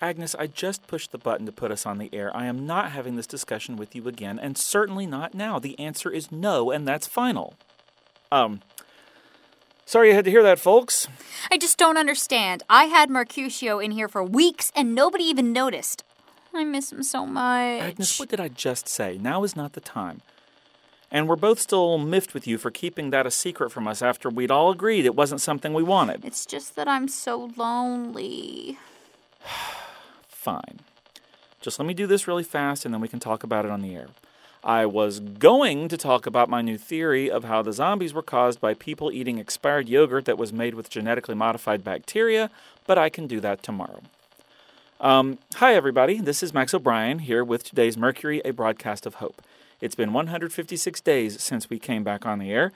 Agnes, I just pushed the button to put us on the air. I am not having this discussion with you again, and certainly not now. The answer is no, and that's final. Um, sorry you had to hear that, folks. I just don't understand. I had Mercutio in here for weeks and nobody even noticed. I miss him so much. Agnes, what did I just say? Now is not the time. And we're both still miffed with you for keeping that a secret from us after we'd all agreed it wasn't something we wanted. It's just that I'm so lonely. Fine. Just let me do this really fast and then we can talk about it on the air. I was going to talk about my new theory of how the zombies were caused by people eating expired yogurt that was made with genetically modified bacteria, but I can do that tomorrow. Um, hi, everybody. This is Max O'Brien here with today's Mercury, a broadcast of hope. It's been 156 days since we came back on the air.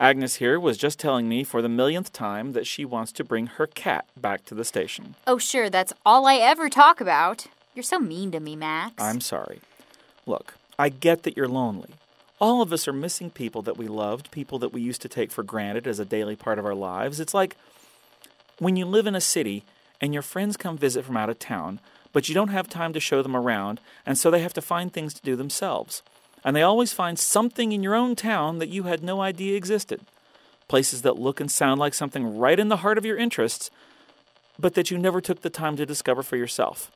Agnes here was just telling me for the millionth time that she wants to bring her cat back to the station. Oh, sure, that's all I ever talk about. You're so mean to me, Max. I'm sorry. Look, I get that you're lonely. All of us are missing people that we loved, people that we used to take for granted as a daily part of our lives. It's like when you live in a city and your friends come visit from out of town, but you don't have time to show them around, and so they have to find things to do themselves. And they always find something in your own town that you had no idea existed. Places that look and sound like something right in the heart of your interests, but that you never took the time to discover for yourself.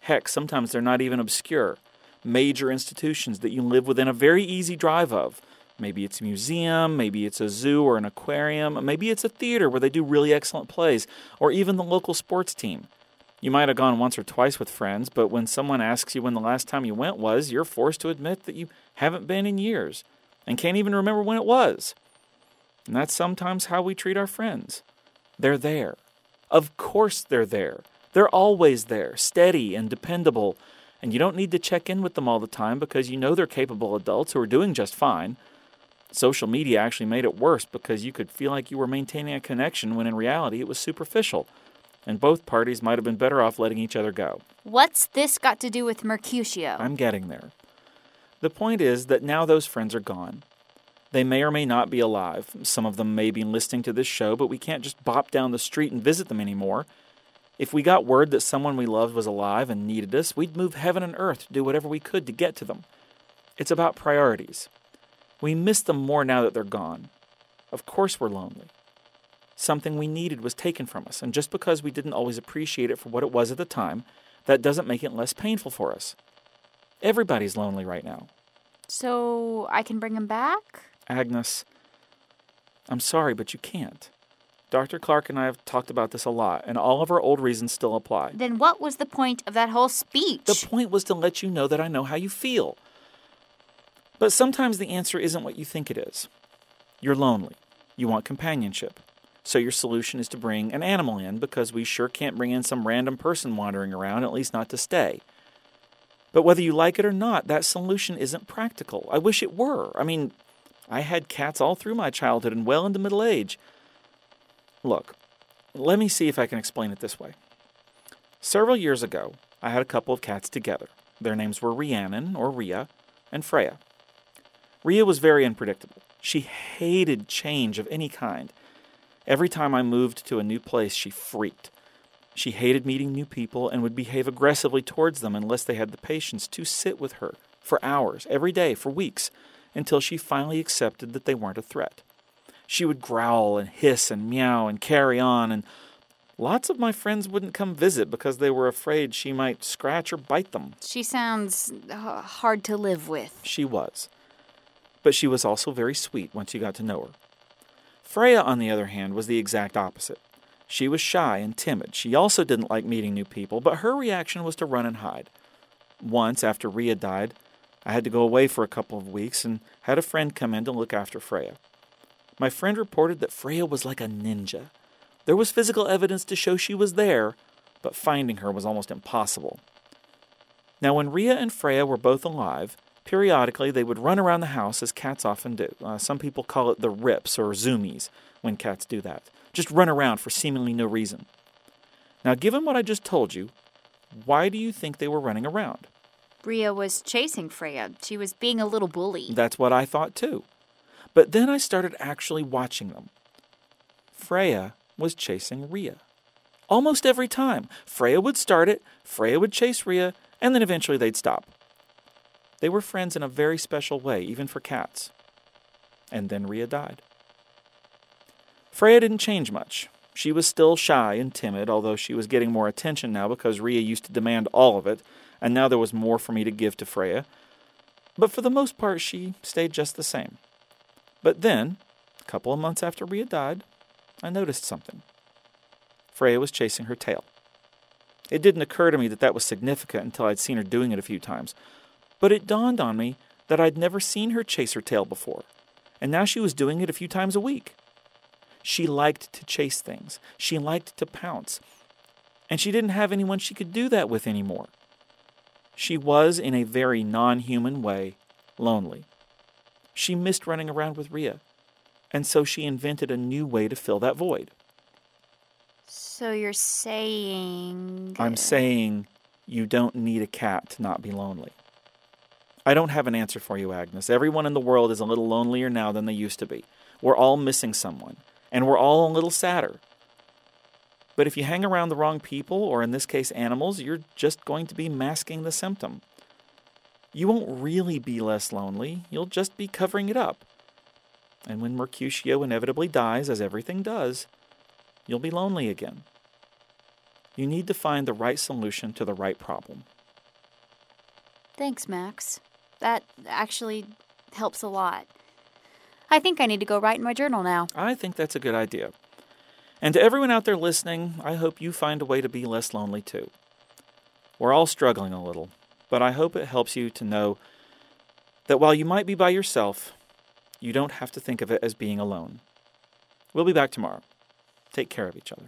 Heck, sometimes they're not even obscure. Major institutions that you live within a very easy drive of. Maybe it's a museum, maybe it's a zoo or an aquarium, maybe it's a theater where they do really excellent plays, or even the local sports team. You might have gone once or twice with friends, but when someone asks you when the last time you went was, you're forced to admit that you haven't been in years and can't even remember when it was. And that's sometimes how we treat our friends. They're there. Of course, they're there. They're always there, steady and dependable, and you don't need to check in with them all the time because you know they're capable adults who are doing just fine. Social media actually made it worse because you could feel like you were maintaining a connection when in reality it was superficial, and both parties might have been better off letting each other go. What's this got to do with Mercutio? I'm getting there. The point is that now those friends are gone. They may or may not be alive. Some of them may be listening to this show, but we can't just bop down the street and visit them anymore. If we got word that someone we loved was alive and needed us, we'd move heaven and earth to do whatever we could to get to them. It's about priorities. We miss them more now that they're gone. Of course, we're lonely. Something we needed was taken from us, and just because we didn't always appreciate it for what it was at the time, that doesn't make it less painful for us. Everybody's lonely right now. So I can bring him back? Agnes, I'm sorry, but you can't. Dr. Clark and I have talked about this a lot, and all of our old reasons still apply. Then what was the point of that whole speech? The point was to let you know that I know how you feel. But sometimes the answer isn't what you think it is. You're lonely. You want companionship. So your solution is to bring an animal in because we sure can't bring in some random person wandering around, at least not to stay. But whether you like it or not, that solution isn't practical. I wish it were. I mean, I had cats all through my childhood and well into middle age. Look, let me see if I can explain it this way. Several years ago, I had a couple of cats together. Their names were Rhiannon, or Rhea, and Freya. Rhea was very unpredictable. She hated change of any kind. Every time I moved to a new place, she freaked. She hated meeting new people and would behave aggressively towards them unless they had the patience to sit with her for hours, every day, for weeks, until she finally accepted that they weren't a threat. She would growl and hiss and meow and carry on, and lots of my friends wouldn't come visit because they were afraid she might scratch or bite them. She sounds uh, hard to live with. She was. But she was also very sweet once you got to know her. Freya, on the other hand, was the exact opposite. She was shy and timid. She also didn't like meeting new people, but her reaction was to run and hide. Once, after Rhea died, I had to go away for a couple of weeks and had a friend come in to look after Freya. My friend reported that Freya was like a ninja. There was physical evidence to show she was there, but finding her was almost impossible. Now, when Rhea and Freya were both alive, periodically they would run around the house as cats often do. Uh, some people call it the rips or zoomies when cats do that. Just run around for seemingly no reason. Now, given what I just told you, why do you think they were running around? Rhea was chasing Freya. She was being a little bully. That's what I thought too. But then I started actually watching them. Freya was chasing Rhea. Almost every time, Freya would start it, Freya would chase Rhea, and then eventually they'd stop. They were friends in a very special way, even for cats. And then Rhea died. Freya didn't change much. She was still shy and timid, although she was getting more attention now because Rhea used to demand all of it, and now there was more for me to give to Freya. But for the most part, she stayed just the same. But then, a couple of months after Rhea died, I noticed something. Freya was chasing her tail. It didn't occur to me that that was significant until I'd seen her doing it a few times, but it dawned on me that I'd never seen her chase her tail before, and now she was doing it a few times a week. She liked to chase things, she liked to pounce, and she didn't have anyone she could do that with anymore. She was, in a very non human way, lonely. She missed running around with Rhea, and so she invented a new way to fill that void. So you're saying. I'm saying you don't need a cat to not be lonely. I don't have an answer for you, Agnes. Everyone in the world is a little lonelier now than they used to be. We're all missing someone, and we're all a little sadder. But if you hang around the wrong people, or in this case animals, you're just going to be masking the symptom. You won't really be less lonely, you'll just be covering it up. And when Mercutio inevitably dies, as everything does, you'll be lonely again. You need to find the right solution to the right problem. Thanks, Max. That actually helps a lot. I think I need to go write in my journal now. I think that's a good idea. And to everyone out there listening, I hope you find a way to be less lonely too. We're all struggling a little, but I hope it helps you to know that while you might be by yourself, you don't have to think of it as being alone. We'll be back tomorrow. Take care of each other.